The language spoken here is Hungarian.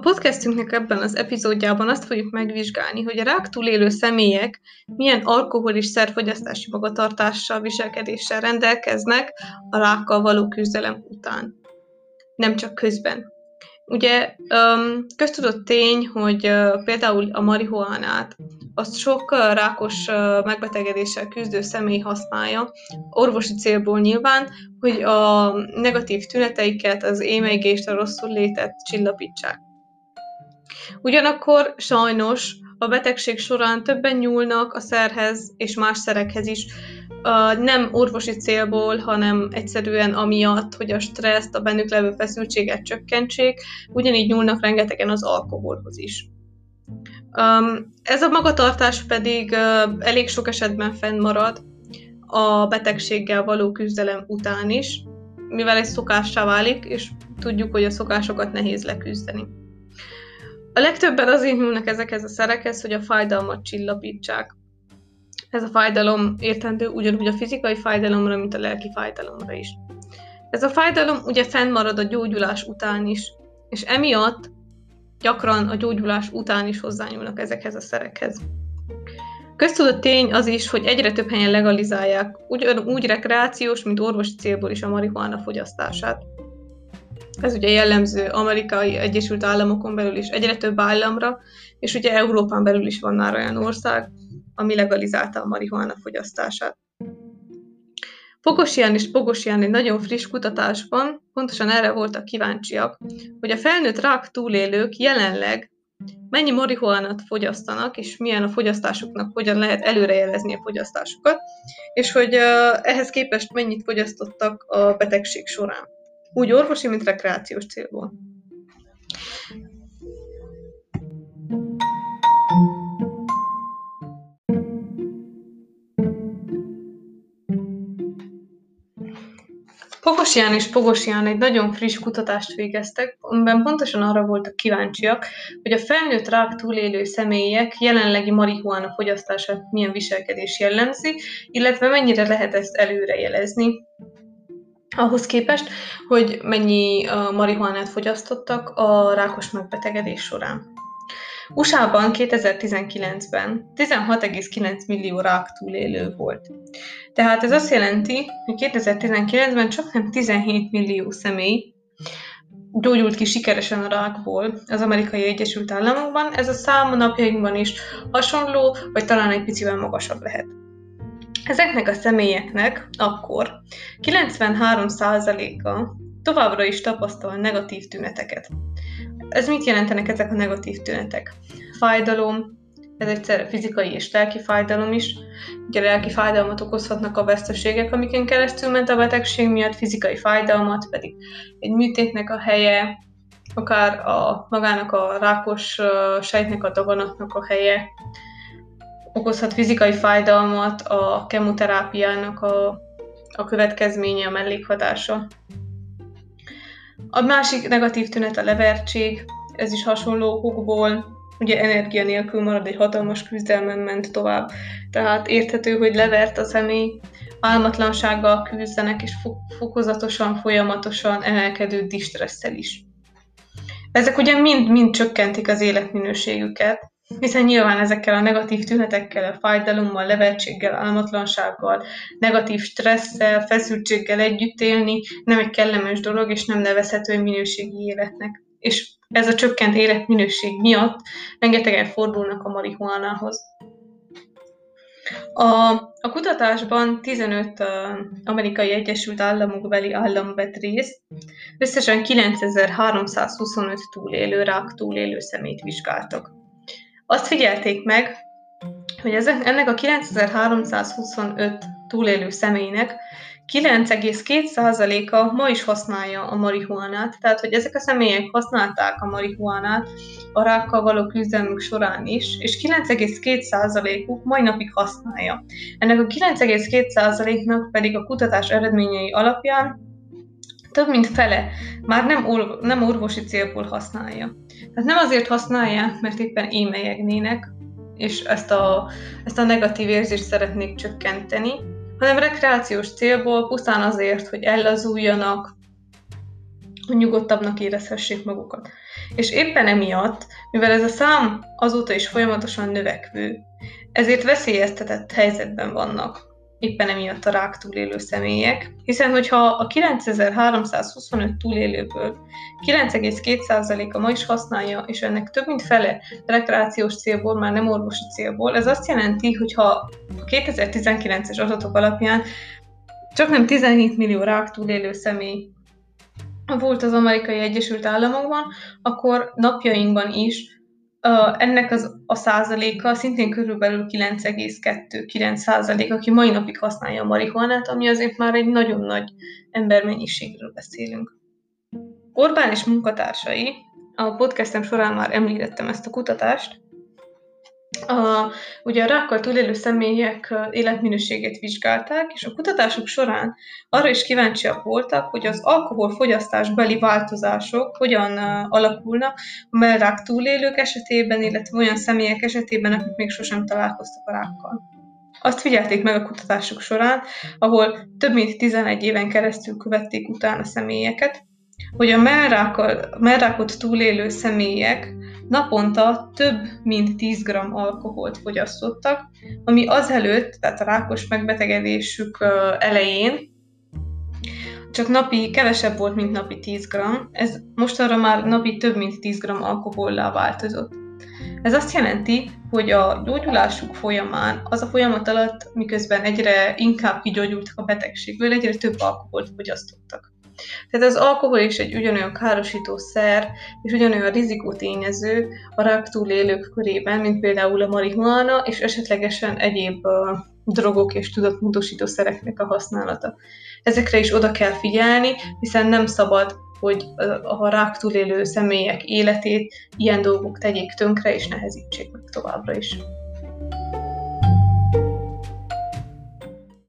podcastünknek ebben az epizódjában azt fogjuk megvizsgálni, hogy a rák túlélő személyek milyen alkohol és szerfogyasztási magatartással, viselkedéssel rendelkeznek a rákkal való küzdelem után. Nem csak közben. Ugye köztudott tény, hogy például a marihuánát azt sok rákos megbetegedéssel küzdő személy használja, orvosi célból nyilván, hogy a negatív tüneteiket, az émeigést, a rosszul létet csillapítsák. Ugyanakkor sajnos a betegség során többen nyúlnak a szerhez és más szerekhez is, nem orvosi célból, hanem egyszerűen amiatt, hogy a stresszt, a bennük levő feszültséget csökkentsék, ugyanígy nyúlnak rengetegen az alkoholhoz is. Ez a magatartás pedig elég sok esetben fennmarad a betegséggel való küzdelem után is, mivel ez szokássá válik, és tudjuk, hogy a szokásokat nehéz leküzdeni. A legtöbben azért nyúlnak ezekhez a szerekhez, hogy a fájdalmat csillapítsák. Ez a fájdalom értendő ugyanúgy a fizikai fájdalomra, mint a lelki fájdalomra is. Ez a fájdalom ugye fennmarad a gyógyulás után is, és emiatt gyakran a gyógyulás után is hozzányúlnak ezekhez a szerekhez. Köztudott tény az is, hogy egyre több helyen legalizálják ugyanúgy rekreációs, mint orvosi célból is a marihuána fogyasztását. Ez ugye jellemző amerikai Egyesült Államokon belül is egyre több államra, és ugye Európán belül is van már olyan ország, ami legalizálta a marihuána fogyasztását. Pogosian és Pogosian egy nagyon friss kutatásban pontosan erre voltak kíváncsiak, hogy a felnőtt rák túlélők jelenleg mennyi marihuánat fogyasztanak, és milyen a fogyasztásuknak, hogyan lehet előrejelezni a fogyasztásukat, és hogy ehhez képest mennyit fogyasztottak a betegség során. Úgy orvosi, mint rekreációs célból. Pogosian és Pogosian egy nagyon friss kutatást végeztek, amiben pontosan arra voltak kíváncsiak, hogy a felnőtt rák túlélő személyek jelenlegi marihuána fogyasztását milyen viselkedés jellemzi, illetve mennyire lehet ezt előrejelezni, ahhoz képest, hogy mennyi marihuánát fogyasztottak a rákos megbetegedés során. USA-ban 2019-ben 16,9 millió rák túlélő volt. Tehát ez azt jelenti, hogy 2019-ben csak nem 17 millió személy gyógyult ki sikeresen a rákból az amerikai Egyesült Államokban. Ez a szám a napjainkban is hasonló, vagy talán egy picivel magasabb lehet. Ezeknek a személyeknek akkor 93%-a továbbra is tapasztal negatív tüneteket. Ez mit jelentenek ezek a negatív tünetek? Fájdalom, ez egyszer fizikai és lelki fájdalom is. Ugye lelki fájdalmat okozhatnak a veszteségek, amiken keresztül ment a betegség miatt, fizikai fájdalmat pedig egy műtétnek a helye, akár a magának a rákos sejtnek, a daganatnak a helye, okozhat fizikai fájdalmat a kemoterápiának a, a következménye, a mellékhatása. A másik negatív tünet a levertség, ez is hasonló okokból, ugye energia nélkül marad, egy hatalmas küzdelmen ment tovább. Tehát érthető, hogy levert a személy, álmatlansággal küzdenek, és fokozatosan, folyamatosan emelkedő distresszel is. Ezek ugye mind-mind csökkentik az életminőségüket, hiszen nyilván ezekkel a negatív tünetekkel, a fájdalommal, levertséggel, álmatlansággal, negatív stresszel, feszültséggel együtt élni nem egy kellemes dolog, és nem nevezhető minőségi életnek. És ez a csökkent életminőség miatt rengetegen fordulnak a marihuánához. A, a kutatásban 15 uh, amerikai Egyesült Államok beli állam vett részt, összesen 9325 túlélő, rák túlélő szemét vizsgáltak. Azt figyelték meg, hogy ezek, ennek a 9325 túlélő személynek 9,2%-a ma is használja a marihuánát, tehát hogy ezek a személyek használták a marihuánát a rákkal való küzdelmük során is, és 9,2%-uk mai napig használja. Ennek a 9,2%-nak pedig a kutatás eredményei alapján több mint fele már nem, orv- nem orvosi célból használja. Tehát nem azért használják, mert éppen émelyegnének, és ezt a, ezt a negatív érzést szeretnék csökkenteni, hanem rekreációs célból, pusztán azért, hogy ellazuljanak, hogy nyugodtabbnak érezhessék magukat. És éppen emiatt, mivel ez a szám azóta is folyamatosan növekvő, ezért veszélyeztetett helyzetben vannak éppen emiatt a rák túlélő személyek, hiszen hogyha a 9325 túlélőből 9,2%-a ma is használja, és ennek több mint fele rekreációs célból, már nem orvosi célból, ez azt jelenti, hogy ha a 2019-es adatok alapján csak nem 17 millió rák túlélő személy volt az amerikai Egyesült Államokban, akkor napjainkban is Ennek az, a százaléka szintén körülbelül 9,2-9 százalék, aki mai napig használja a marihuanát, ami azért már egy nagyon nagy embermennyiségről beszélünk. Orbán és munkatársai, a podcastem során már említettem ezt a kutatást, a, ugye a rákkal túlélő személyek életminőségét vizsgálták, és a kutatások során arra is kíváncsiak voltak, hogy az alkoholfogyasztás beli változások hogyan alakulnak a mellrák túlélők esetében, illetve olyan személyek esetében, akik még sosem találkoztak a rákkal. Azt figyelték meg a kutatások során, ahol több mint 11 éven keresztül követték utána személyeket, hogy a mellrákot túlélő személyek naponta több mint 10 g alkoholt fogyasztottak, ami azelőtt, tehát a rákos megbetegedésük elején csak napi kevesebb volt, mint napi 10 g, ez mostanra már napi több mint 10 g alkohollá változott. Ez azt jelenti, hogy a gyógyulásuk folyamán, az a folyamat alatt, miközben egyre inkább kigyógyultak a betegségből, egyre több alkoholt fogyasztottak. Tehát az alkohol is egy ugyanolyan károsító szer, és ugyanolyan rizikótényező a rák túlélők körében, mint például a marihuana, és esetlegesen egyéb uh, drogok és tudatmódosító szereknek a használata. Ezekre is oda kell figyelni, hiszen nem szabad, hogy a rák túlélő személyek életét ilyen dolgok tegyék tönkre, és nehezítsék meg továbbra is.